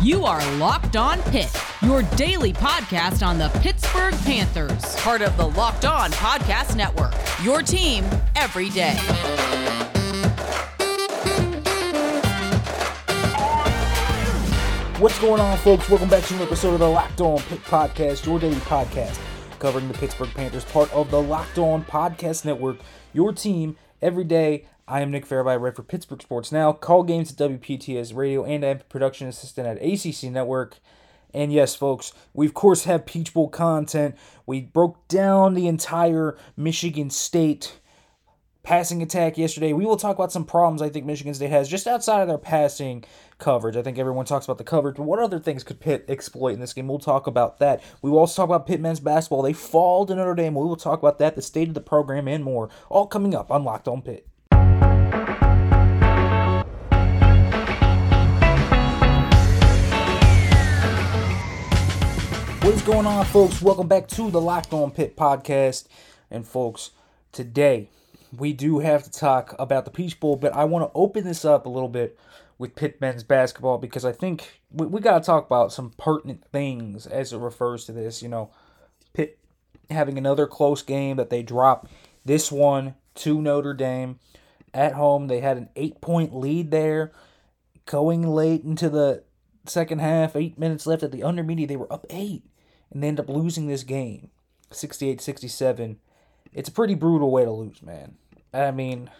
You are Locked On Pitt, your daily podcast on the Pittsburgh Panthers, part of the Locked On Podcast Network. Your team every day. What's going on, folks? Welcome back to an episode of the Locked On Pitt Podcast, your daily podcast covering the Pittsburgh Panthers, part of the Locked On Podcast Network, your team every day. I am Nick Farabaugh, I for Pittsburgh Sports Now, call games at WPTS Radio, and I'm production assistant at ACC Network. And yes, folks, we of course have Peach Bowl content. We broke down the entire Michigan State passing attack yesterday. We will talk about some problems I think Michigan State has just outside of their passing coverage. I think everyone talks about the coverage, but what other things could Pitt exploit in this game? We'll talk about that. We will also talk about Pitt men's basketball. They fall to Notre Dame. We will talk about that, the state of the program, and more. All coming up on Locked On Pitt. Going on, folks? Welcome back to the Locked On Pitt podcast. And, folks, today we do have to talk about the Peach Bowl, but I want to open this up a little bit with Pitt men's basketball because I think we, we got to talk about some pertinent things as it refers to this. You know, Pitt having another close game that they dropped this one to Notre Dame at home. They had an eight point lead there going late into the second half, eight minutes left at the intermediate. They were up eight and they end up losing this game 68 67. It's a pretty brutal way to lose, man. I mean,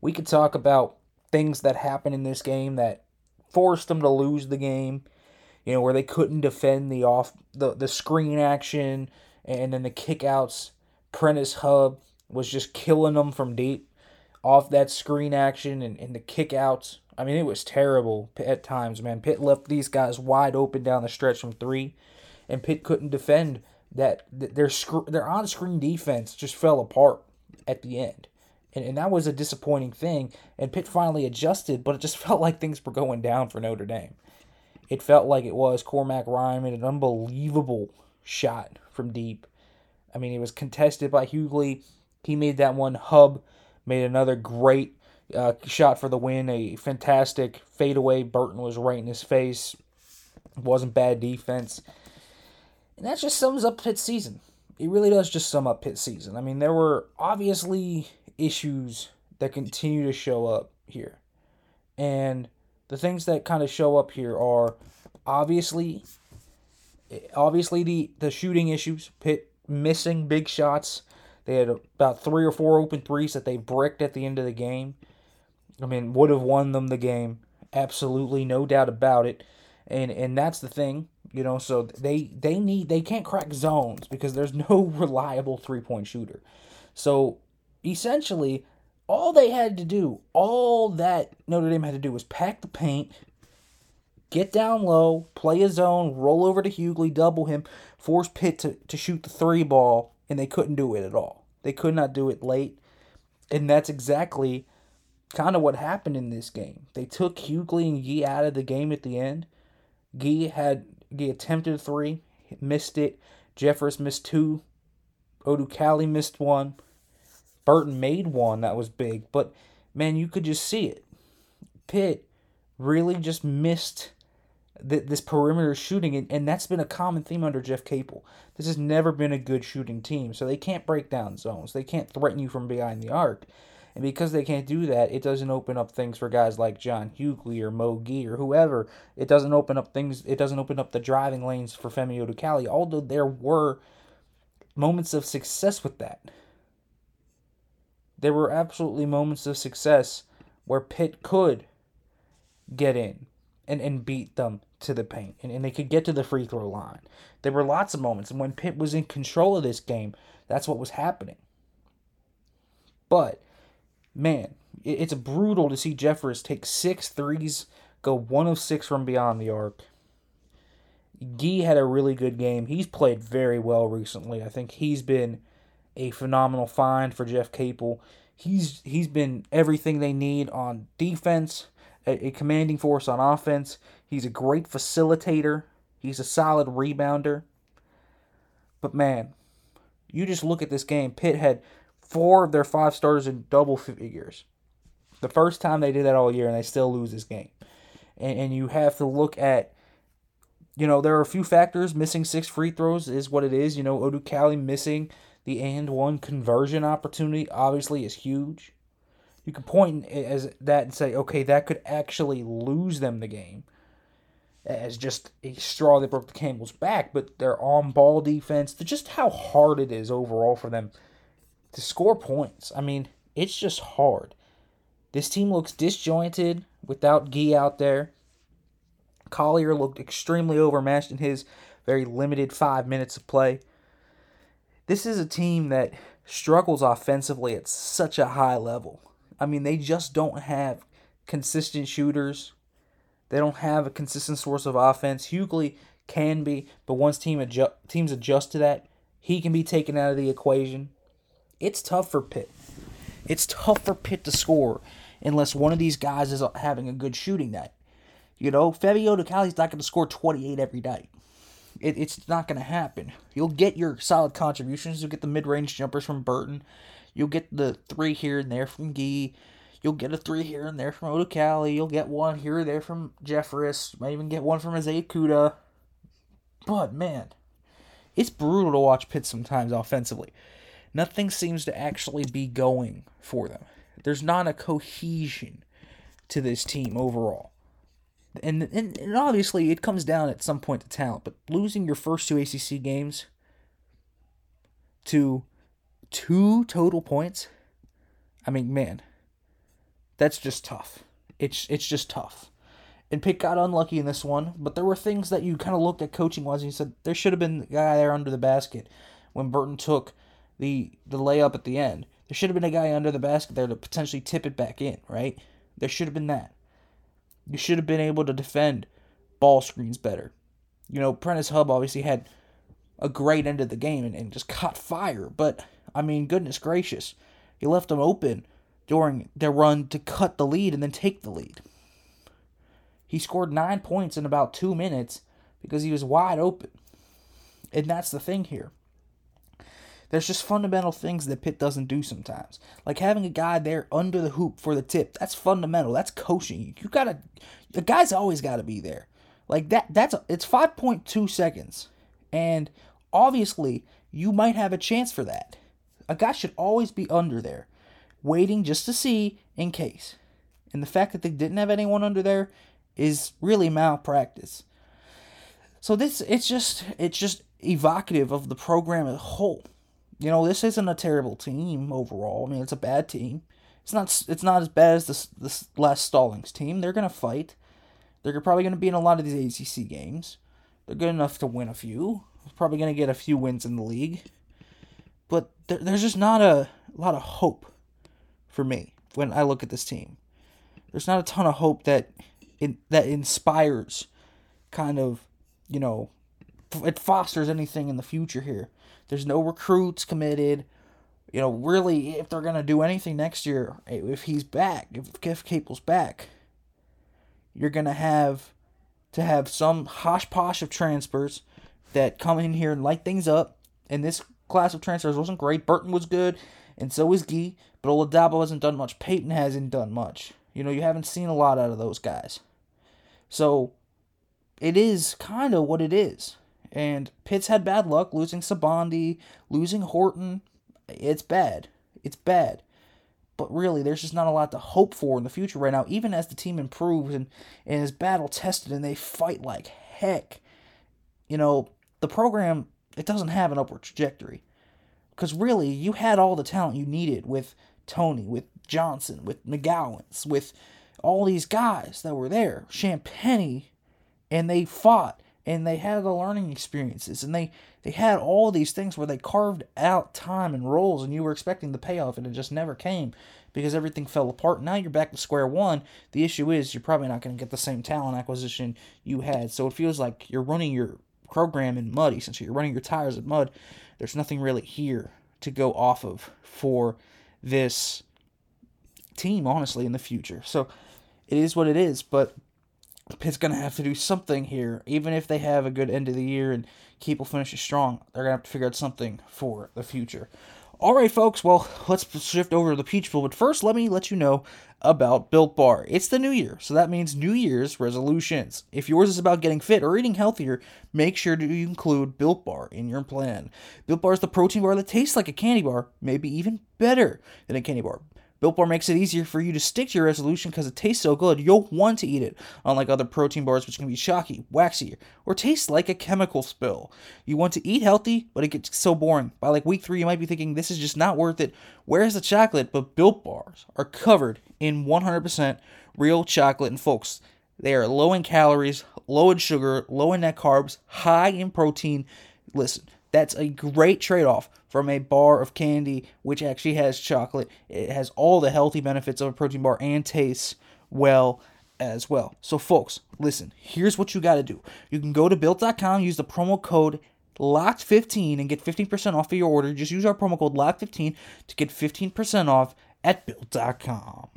we could talk about things that happened in this game that forced them to lose the game. You know, where they couldn't defend the off the, the screen action and then the kickouts. Prentiss Hubb was just killing them from deep off that screen action and, and the kickouts. I mean, it was terrible at times, man. Pitt left these guys wide open down the stretch from three and Pitt couldn't defend that. Their their on screen defense just fell apart at the end, and and that was a disappointing thing. And Pitt finally adjusted, but it just felt like things were going down for Notre Dame. It felt like it was Cormac Ryan made an unbelievable shot from deep. I mean, it was contested by Hugley. He made that one. Hubb made another great uh, shot for the win. A fantastic fadeaway. Burton was right in his face. Wasn't bad defense. And that just sums up Pitt's season. It really does just sum up Pitt's season. I mean, there were obviously issues that continue to show up here. And the things that kind of show up here are obviously obviously the the shooting issues, Pitt missing big shots. They had about three or four open threes that they bricked at the end of the game. I mean, would have won them the game. Absolutely, no doubt about it. And and that's the thing, you know. So they they need they can't crack zones because there's no reliable three point shooter. So essentially, all they had to do, all that Notre Dame had to do was pack the paint, get down low, play a zone, roll over to Hugley, double him, force Pitt to, to shoot the three ball, and they couldn't do it at all. They could not do it late. And that's exactly kind of what happened in this game. They took Hugley and Gee out of the game at the end. Gee had Gee attempted three, missed it. Jeffress missed two. Odukale missed one. Burton made one that was big, but man, you could just see it. Pitt really just missed th- this perimeter shooting, and, and that's been a common theme under Jeff Capel. This has never been a good shooting team, so they can't break down zones. They can't threaten you from behind the arc. And because they can't do that, it doesn't open up things for guys like John Hugley or Mo Gee or whoever. It doesn't open up things. It doesn't open up the driving lanes for Femi Odukale. Although there were moments of success with that. There were absolutely moments of success where Pitt could get in and, and beat them to the paint and, and they could get to the free throw line. There were lots of moments, and when Pitt was in control of this game, that's what was happening. But, man, it's brutal to see Jeffress take six threes, go one of six from beyond the arc. Gee had a really good game. He's played very well recently. I think he's been a phenomenal find for Jeff Capel. He's he's been everything they need on defense, a, a commanding force on offense. He's a great facilitator. He's a solid rebounder. But man, you just look at this game. Pitt had four of their five starters in double figures. The first time they did that all year, and they still lose this game. and, and you have to look at you know, there are a few factors. Missing six free throws is what it is. You know, Ocali missing the and one conversion opportunity obviously is huge. You can point as that and say, okay, that could actually lose them the game as just a straw that broke the camel's back. But their on ball defense, just how hard it is overall for them to score points. I mean, it's just hard. This team looks disjointed without Gee out there. Collier looked extremely overmatched in his very limited five minutes of play. This is a team that struggles offensively at such a high level. I mean, they just don't have consistent shooters. They don't have a consistent source of offense. Hugley can be, but once team adju- teams adjust to that, he can be taken out of the equation. It's tough for Pitt. It's tough for Pitt to score unless one of these guys is having a good shooting night. You know, Fabio Ocali's not going to score 28 every night. It, it's not going to happen. You'll get your solid contributions. You'll get the mid range jumpers from Burton. You'll get the three here and there from Gee. You'll get a three here and there from Ocali. You'll get one here or there from Jeffress. You might even get one from Isaiah Kuda. But, man, it's brutal to watch Pitt sometimes offensively. Nothing seems to actually be going for them. There's not a cohesion to this team overall and, and and obviously it comes down at some point to talent, but losing your first two ACC games to two total points, I mean, man, that's just tough. It's it's just tough. And Pitt got unlucky in this one, but there were things that you kind of looked at coaching wise and you said there should have been a guy there under the basket when Burton took the the layup at the end. There should have been a guy under the basket there to potentially tip it back in, right? There should have been that. You should have been able to defend ball screens better. You know, Prentiss Hubb obviously had a great end of the game and, and just caught fire, but I mean, goodness gracious, he left them open during their run to cut the lead and then take the lead. He scored nine points in about two minutes because he was wide open. And that's the thing here. There's just fundamental things that Pitt doesn't do sometimes. Like having a guy there under the hoop for the tip. That's fundamental. That's coaching. You gotta the guy's always gotta be there. Like that that's it's 5.2 seconds. And obviously you might have a chance for that. A guy should always be under there, waiting just to see in case. And the fact that they didn't have anyone under there is really malpractice. So this it's just it's just evocative of the program as a whole you know, this isn't a terrible team overall. I mean, it's a bad team. It's not. It's not as bad as this this last Stallings team. They're gonna fight. They're probably gonna be in a lot of these ACC games. They're good enough to win a few. Probably gonna get a few wins in the league. But there, there's just not a, lot of hope for me when I look at this team. There's not a ton of hope that in, that inspires kind of, you know, it fosters anything in the future here. There's no recruits committed. You know, really, if they're gonna do anything next year, if he's back, if Kev Capel's back, you're gonna have to have some hosh posh of transfers that come in here and light things up. And this class of transfers wasn't great. Burton was good, and so was Gee, but Oladapo hasn't done much. Peyton hasn't done much. You know, you haven't seen a lot out of those guys. So it is kind of what it is. And Pitt's had bad luck losing Sibande, losing Horton. It's bad. It's bad. But really, there's just not a lot to hope for in the future right now, even as the team improves and, and is battle tested and they fight like heck. You know, the program, it doesn't have an upward trajectory. Because really, you had all the talent you needed with Toney, with Johnson, with McGowens, with all these guys that were there. Champagnie, and they fought and they had the learning experiences and they they had all these things where they carved out time and roles and you were expecting the payoff and it just never came because everything fell apart. Now you're back to square one. The issue is you're probably not going to get the same talent acquisition you had. So it feels like you're running your program in mud essentially. You're running your tires in mud. There's nothing really here to go off of for this team honestly in the future. So it is what it is but Pitt's going to have to do something here. Even if they have a good end of the year and Capel finishes strong, they're going to have to figure out something for the future. All right, folks. Well, let's shift over to the Peach Bowl. But first, let me let you know about Built Bar. It's the new year, so that means New Year's resolutions. If yours is about getting fit or eating healthier, make sure to include Built Bar in your plan. Built Bar is the protein bar that tastes like a candy bar, maybe even better than a candy bar. Built Bar makes it easier for you to stick to your resolution because it tastes so good, you'll want to eat it, unlike other protein bars which can be chalky, waxy, or taste like a chemical spill. You want to eat healthy, but it gets so boring. By like week three, you might be thinking, this is just not worth it. Where's the chocolate? But Built Bars are covered in 100% real chocolate, and folks, they are low in calories, low in sugar, low in net carbs, high in protein. Listen, that's a great trade off from a bar of candy, which actually has chocolate. It has all the healthy benefits of a protein bar and tastes well as well. So, folks, listen, here's what you got to do. You can go to built.com, use the promo code LOCKED15 and get 15% off of your order. Just use our promo code LOCKED15 to get 15% off at built.com.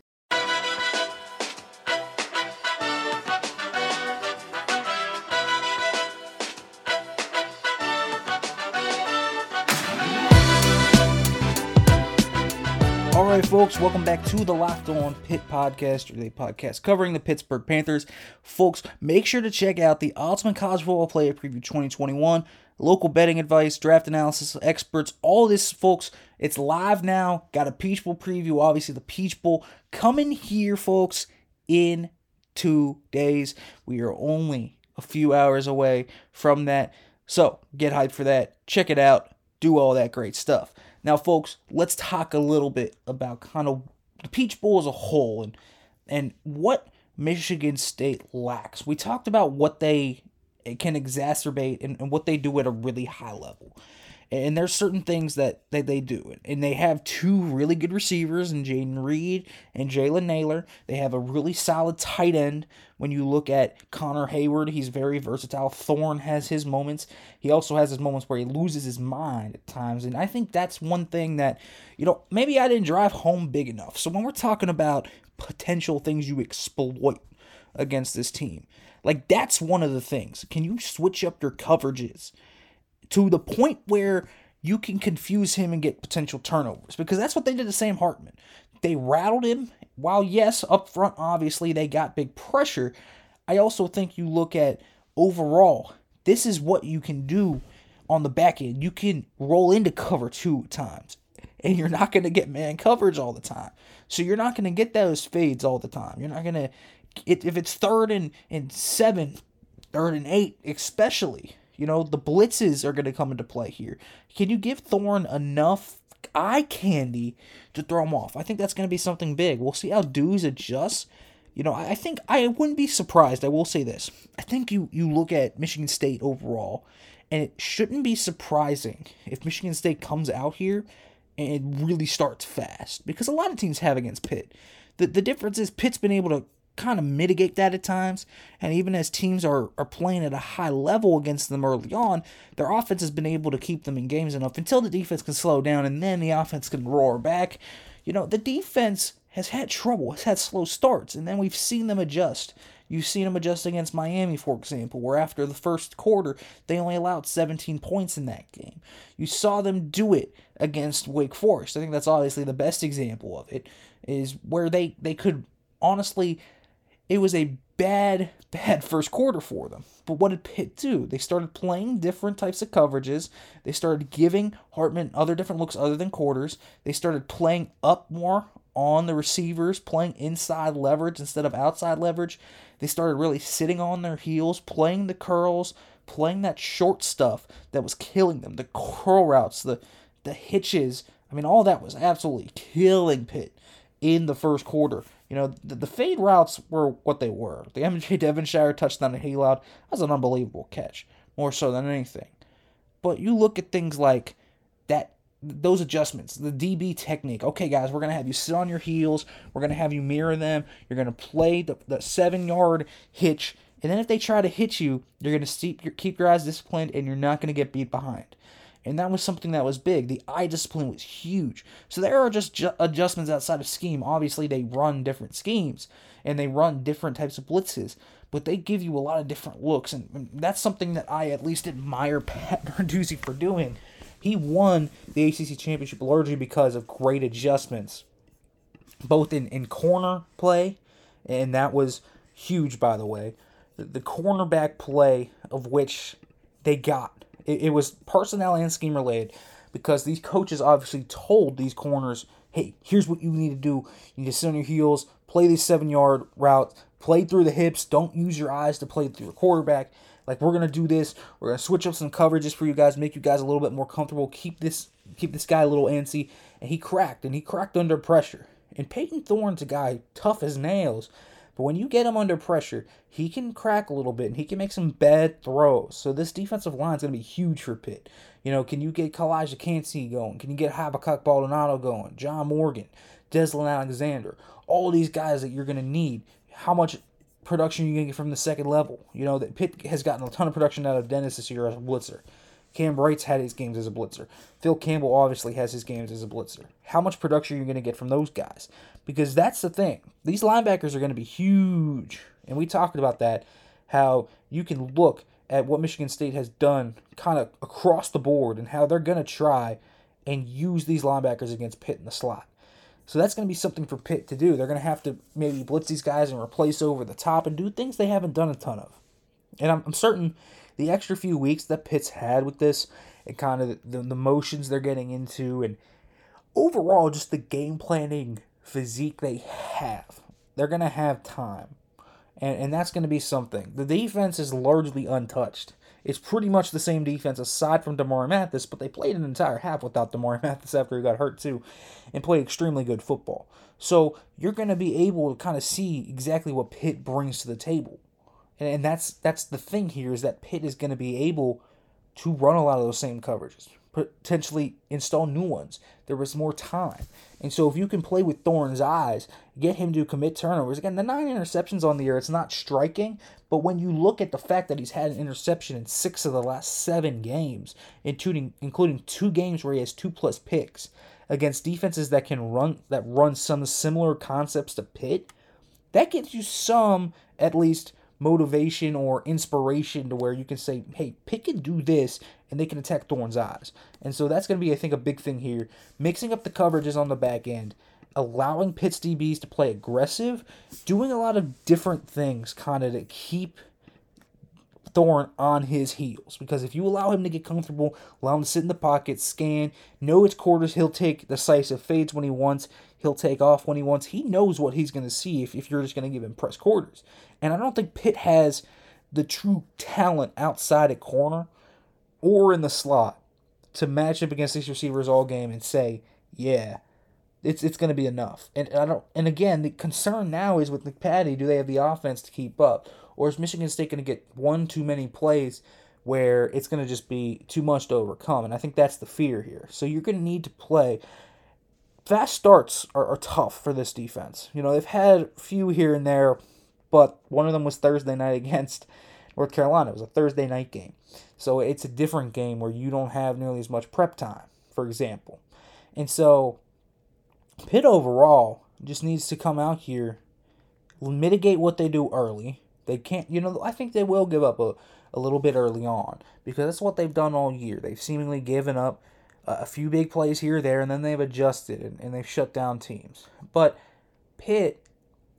All right, folks, welcome back to the Locked On Pitt Podcast, your daily podcast covering the Pittsburgh Panthers. Folks, make sure to check out the Ultimate College Football Player Preview 2021, local betting advice, draft analysis, experts, all this, folks. It's live now. Got a Peach Bowl preview, obviously, the Peach Bowl coming here, folks, in two days. We are only a few hours away from that. So get hyped for that. Check it out. Do all that great stuff. Now, folks, let's talk a little bit about kind of the Peach Bowl as a whole and and what Michigan State lacks. We talked about what they can exacerbate and, and what they do at a really high level. And there's certain things that, that they do. And they have two really good receivers in Jayden Reed and Jalen Nailor. They have a really solid tight end. When you look at Connor Heyward. he's very versatile. Thorne has his moments. He also has his moments where he loses his mind at times. And I think that's one thing that, you know, maybe I didn't drive home big enough. So when we're talking about potential things you exploit against this team, like that's one of the things. Can you switch up your coverages? To the point where you can confuse him and get potential turnovers because that's what they did to Sam Hartman. They rattled him. While yes, up front obviously they got big pressure, I also think you look at overall, this is what you can do on the back end. You can roll into cover two times. And you're not going to get man coverage all the time. So you're not going to get those fades all the time. You're not going to if it's third and, and seven, third and eight, especially, you know, the blitzes are going to come into play here. Can you give Thorne enough eye candy to throw him off? I think that's going to be something big. We'll see how Dues adjusts. You know, I think I wouldn't be surprised. I will say this. I think you you look at Michigan State overall, and it shouldn't be surprising if Michigan State comes out here and it really starts fast because a lot of teams have against Pitt. The the difference is Pitt's been able to kind of mitigate that at times. And even as teams are, are playing at a high level against them early on, their offense has been able to keep them in games enough until the defense can slow down and then the offense can roar back. You know, the defense has had trouble, has had slow starts, and then we've seen them adjust. You've seen them adjust against Miami, for example, where after the first quarter, they only allowed 17 points in that game. You saw them do it against Wake Forest. I think that's obviously the best example of it, is where they, they could honestly it was a bad, bad first quarter for them. But what did Pitt do? They started playing different types of coverages. They started giving Hartman other different looks other than quarters. They started playing up more on the receivers, playing inside leverage instead of outside leverage. They started really sitting on their heels, playing the curls, playing that short stuff that was killing them. The curl routes, the the hitches. I mean, all that was absolutely killing Pitt in the first quarter. You know, the, the fade routes were what they were. The MJ Devonshire touchdown to Hayloud, was an unbelievable catch, more so than anything. But you look at things like that those adjustments, the DB technique. Okay, guys, we're going to have you sit on your heels. We're going to have you mirror them. You're going to play the, the seven yard hitch. And then if they try to hit you, you're going to keep your eyes disciplined and you're not going to get beat behind. And that was something that was big. The eye discipline was huge. So there are just ju- adjustments outside of scheme. Obviously, they run different schemes and they run different types of blitzes, but they give you a lot of different looks. And, that's something that I at least admire Pat Narduzzi for doing He won the ACC championship largely because of great adjustments, both in, in corner play, and that was huge, by the way. The, the cornerback play of which they got. It, it was personnel and scheme related because these coaches obviously told these corners, hey, here's what you need to do. You need to sit on your heels, play these seven yard route, play through the hips, don't use your eyes to play through the quarterback. Like we're gonna do this. We're gonna switch up some coverages for you guys, make you guys a little bit more comfortable. Keep this keep this guy a little antsy. And he cracked, and he cracked under pressure. And Payton Thorne's a guy tough as nails. But when you get him under pressure, he can crack a little bit and he can make some bad throws. So this defensive line is going to be huge for Pitt. You know, can you get Calijah Kancey going? Can you get Habakkuk Baldonado going? John Morgan, Deslin Alexander, all these guys that you're going to need. How much production you going to get from the second level? You know, that Pitt has gotten a ton of production out of Dennis this year as a blitzer. Cam Bright's had his games as a blitzer. Phil Campbell obviously has his games as a blitzer. How much production are you going to get from those guys? Because that's the thing. These linebackers are going to be huge. And we talked about that, how you can look at what Michigan State has done kind of across the board and how they're going to try and use these linebackers against Pitt in the slot. So that's going to be something for Pitt to do. They're going to have to maybe blitz these guys and replace over the top and do things they haven't done a ton of. And I'm, I'm certain the extra few weeks that Pitt's had with this and kind of the, the motions they're getting into and overall just the game planning physique they have, they're going to have time. And, and that's going to be something. The defense is largely untouched. It's pretty much the same defense aside from Damarri Mathis, but they played an entire half without Damarri Mathis after he got hurt too, and played extremely good football. So you're going to be able to kind of see exactly what Pitt brings to the table and, and that's that's the thing here is that Pitt is going to be able to run a lot of those same coverages, potentially install new ones. There was more time. And so if you can play with Thorne's eyes, get him to commit turnovers. Again, the nine interceptions on the year, it's not striking, but when you look at the fact that he's had an interception in six of the last seven games, including including two games where he has two plus picks against defenses that can run that run some similar concepts to Pitt, that gives you some at least motivation or inspiration to where you can say, hey, pick and do this, and they can attack Thorne's eyes. And so that's going to be, I think, a big thing here. Mixing up the coverages on the back end, allowing Pitt's DBs to play aggressive, doing a lot of different things kind of to keep Thorne on his heels. Because if you allow him to get comfortable, allow him to sit in the pocket, scan, know his quarters, he'll take decisive fades when he wants, he'll take off when he wants. He knows what he's going to see if, if you're just going to give him press quarters. And I don't think Pitt has the true talent outside at corner or in the slot to match up against these receivers all game and say, yeah, it's it's going to be enough. And I don't. And again, the concern now is with Nick Patti. Do they have the offense to keep up, or is Michigan State going to get one too many plays where it's going to just be too much to overcome? And I think that's the fear here. So you're going to need to play. Fast starts are, are tough for this defense. You know they've had a few here and there, but one of them was Thursday night against North Carolina. It was a Thursday night game, so it's a different game where you don't have nearly as much prep time, for example. And so Pitt overall just needs to come out here, mitigate what they do early. They can't, you know, I think they will give up a, a little bit early on because that's what they've done all year. They've seemingly given up a few big plays here there, and then they've adjusted and, and they've shut down teams. But Pitt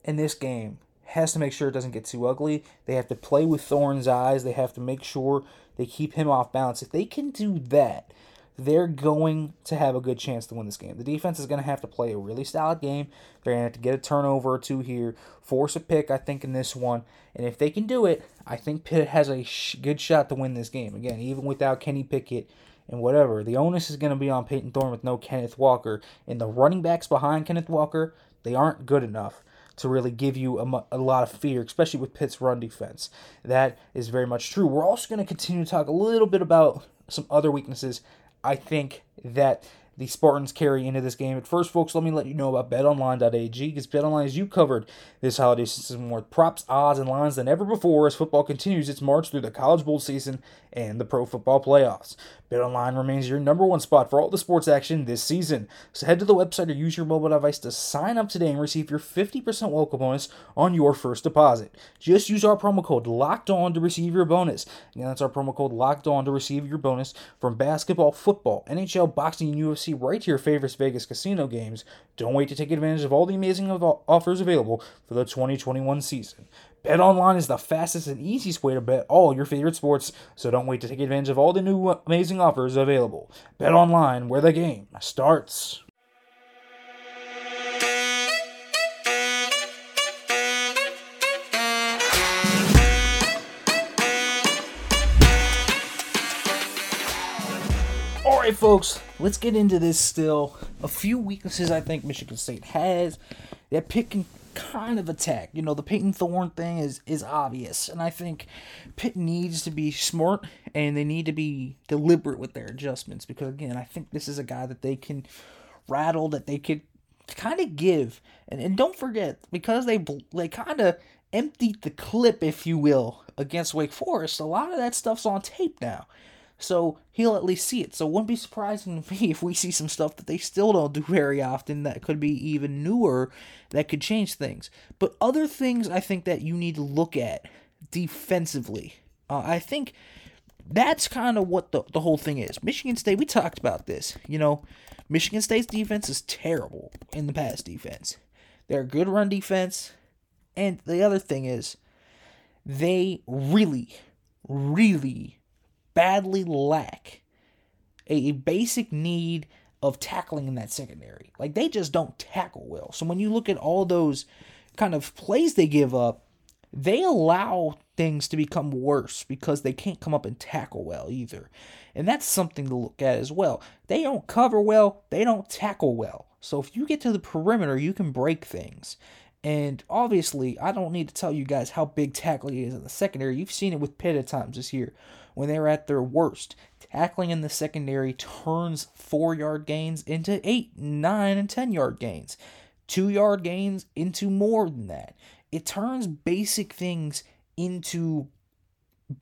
in this game has to make sure it doesn't get too ugly. They have to play with Thorne's eyes. They have to make sure they keep him off balance. If they can do that, they're going to have a good chance to win this game. The defense is going to have to play a really solid game. They're going to have to get a turnover or two here, force a pick, I think, in this one. And if they can do it, I think Pitt has a sh- good shot to win this game. Again, even without Kenny Pickett and whatever, the onus is going to be on Payton Thorne with no Kenneth Walker. And the running backs behind Kenneth Walker, they aren't good enough to really give you a, a, lot of fear, especially with Pitt's run defense. That is very much true. We're also going to continue to talk a little bit about some other weaknesses I think that the Spartans carry into this game. But first, folks, let me let you know about betonline.ag because betonline has you covered this holiday season with props, odds, and lines than ever before as football continues its march through the College Bowl season and the Pro Football Playoffs. BetOnline remains your number one spot for all the sports action this season. So head to the website or use your mobile device to sign up today and receive your 50% welcome bonus on your first deposit. Just use our promo code LOCKED ON to receive your bonus. Again, that's our promo code LOCKED ON to receive your bonus from basketball, football, NHL, boxing, and UFC right to your favorite Vegas casino games. Don't wait to take advantage of all the amazing offers available for the 2021 season. BetOnline is the fastest and easiest way to bet all your favorite sports, so don't wait to take advantage of all the new uh, amazing offers available. BetOnline, where the game starts. Right, folks, let's get into this still. A few weaknesses I think Michigan State has. They're picking kind of attack. You know, the Payton Thorne thing is is obvious, and I think Pitt needs to be smart and they need to be deliberate with their adjustments because again, I think this is a guy that they can rattle, that they could kind of give, and and don't forget because they they kind of emptied the clip, if you will, against Wake Forest. A lot of that stuff's on tape now. So he'll at least see it. So it wouldn't be surprising to me if we see some stuff that they still don't do very often that could be even newer that could change things. But other things I think that you need to look at defensively. Uh, I think that's kind of what the, the whole thing is. Michigan State, we talked about this. You know, Michigan State's defense is terrible in the pass defense. They're a good run defense. And the other thing is, they really, really badly lack a basic need of tackling in that secondary. Like they just don't tackle well. So when you look at all those kind of plays they give up, they allow things to become worse because they can't come up and tackle well either. And that's something to look at as well. They don't cover well, they don't tackle well. So if you get to the perimeter, you can break things. And obviously, I don't need to tell you guys how big tackling is in the secondary. You've seen it with Pitt at times this year when they're at their worst. Tackling in the secondary turns four yard gains into eight, nine, and 10 yard gains. Two yard gains into more than that. It turns basic things into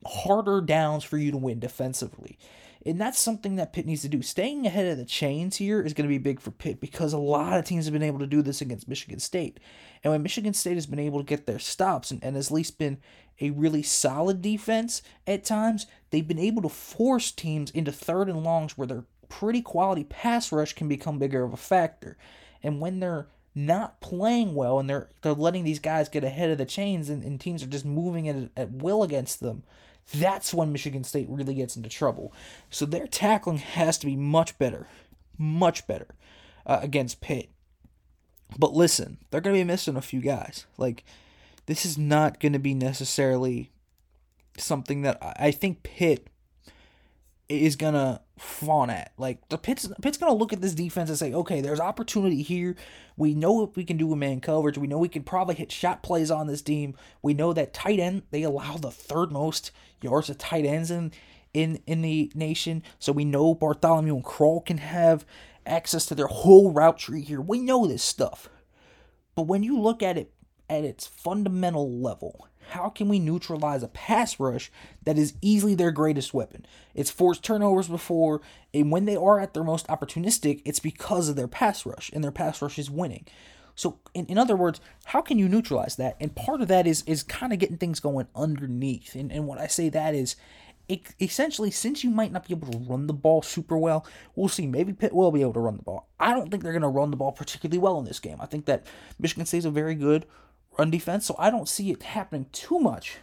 harder downs for you to win defensively. And that's something that Pitt needs to do. Staying ahead of the chains here is going to be big for Pitt because a lot of teams have been able to do this against Michigan State. And when Michigan State has been able to get their stops and, and has at least been a really solid defense at times, they've been able to force teams into third and longs where their pretty quality pass rush can become bigger of a factor. And when they're not playing well and they're they're letting these guys get ahead of the chains and, and teams are just moving at, at will against them, that's when Michigan State really gets into trouble. So their tackling has to be much better, much better uh, against Pitt. But listen, they're going to be missing a few guys. Like, this is not going to be necessarily something that I think Pitt is to fawn at. Like, the Pitt's, Pitt's to look at this defense and say, okay, there's opportunity here. We know what we can do with man coverage. We know we can probably hit shot plays on this team. We know that tight end, they allow the third most yards of tight ends in, in, in the nation. So we know Bartholomew and Krull can have access to their whole route tree here. We know this stuff. But when you look at it at its fundamental level, how can we neutralize a pass rush that is easily their greatest weapon? It's forced turnovers before, and when they are at their most opportunistic, it's because of their pass rush, and their pass rush is winning. So, in, in other words, how can you neutralize that? And part of that is is kind of getting things going underneath. And, and what I say that is essentially, since you might not be able to run the ball super well, we'll see. Maybe Pitt will be able to run the ball. I don't think they're going to run the ball particularly well in this game. I think that Michigan State is a very good run defense, so I don't see it happening too much.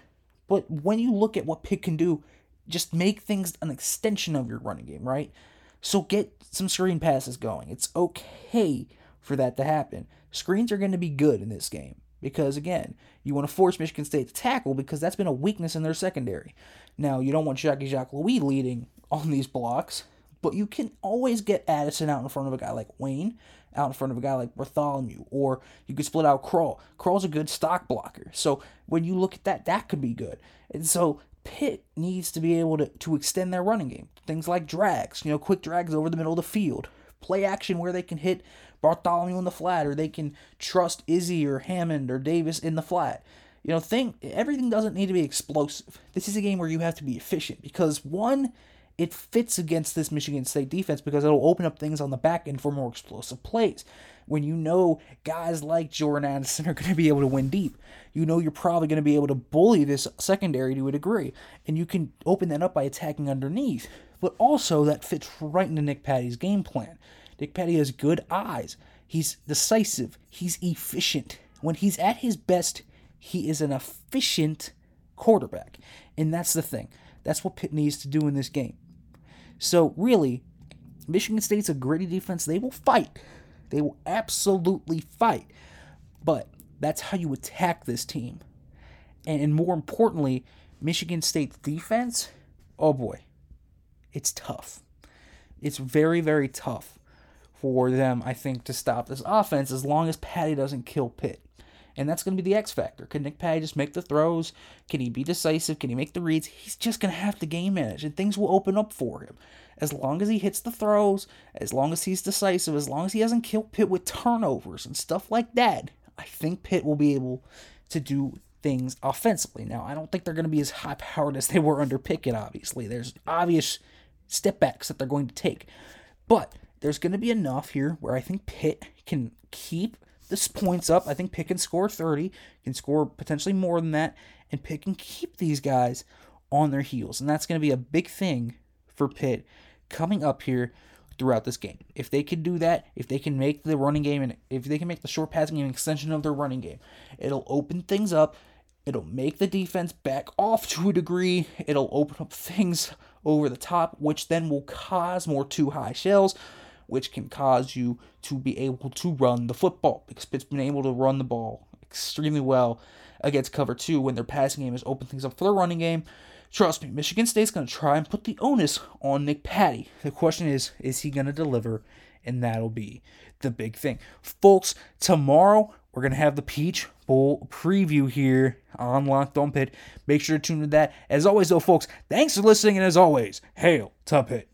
But when you look at what Pitt can do, just make things an extension of your running game, right? So get some screen passes going. It's okay for that to happen. Screens are going to be good in this game because again, you want to force Michigan State to tackle because that's been a weakness in their secondary. Now, you don't want Jackie Jacques Louis leading on these blocks, but you can always get Addison out in front of a guy like Wayne, out in front of a guy like Bartholomew, or you could split out Krull. Krull's a good stock blocker. So when you look at that, that could be good. And so Pitt needs to be able to, to extend their running game. Things like drags, you know, quick drags over the middle of the field. play action where they can hit Bartholomew in the flat, or they can trust Izzy or Hammond or Davis in the flat. You know, thing everything doesn't need to be explosive. This is a game where you have to be efficient because one, it fits against this Michigan State defense because it'll open up things on the back end for more explosive plays. When you know guys like Jordan Addison are going to be able to win deep, you know you're probably going to be able to bully this secondary to a degree, and you can open that up by attacking underneath. But also, that fits right into Nick Patti's game plan. Nick Patti has good eyes. He's decisive. He's efficient. When he's at his best, he is an efficient quarterback. And that's the thing. That's what Pitt needs to do in this game. So, really, Michigan State's a gritty defense. They will fight. They will absolutely fight. But that's how you attack this team. And more importantly, Michigan State's defense, oh boy, it's tough. It's very, very tough for them, I think, to stop this offense as long as Patti doesn't kill Pitt. And that's going to be the X factor. Can Nick Patti just make the throws? Can he be decisive? Can he make the reads? He's just going to have to game manage, and things will open up for him. As long as he hits the throws, as long as he's decisive, as long as he doesn't kill Pitt with turnovers and stuff like that, I think Pitt will be able to do things offensively. Now, I don't think they're going to be as high powered as they were under Pickett, obviously. There's obvious step backs that they're going to take. But there's going to be enough here where I think Pitt can keep this points up. I think Pick can score 30, can score potentially more than that, and Pitt can keep these guys on their heels. And that's going to be a big thing for Pitt coming up here throughout this game. If they can do that, if they can make the running game and if they can make the short passing an extension of their running game, it'll open things up. It'll make the defense back off to a degree. It'll open up things over the top, which then will cause more too high shells, which can cause you to be able to run the football because Pitt's been able to run the ball extremely well against cover two when their passing game has opened things up for their running game. Trust me, Michigan State's going to try and put the onus on Nick Patti. The question is, is he going to deliver? And that'll be the big thing. Folks, tomorrow we're going to have the Peach Bowl preview here on Locked On Pitt. Make sure to tune to that. As always, though, folks, thanks for listening. And as always, hail to Pitt.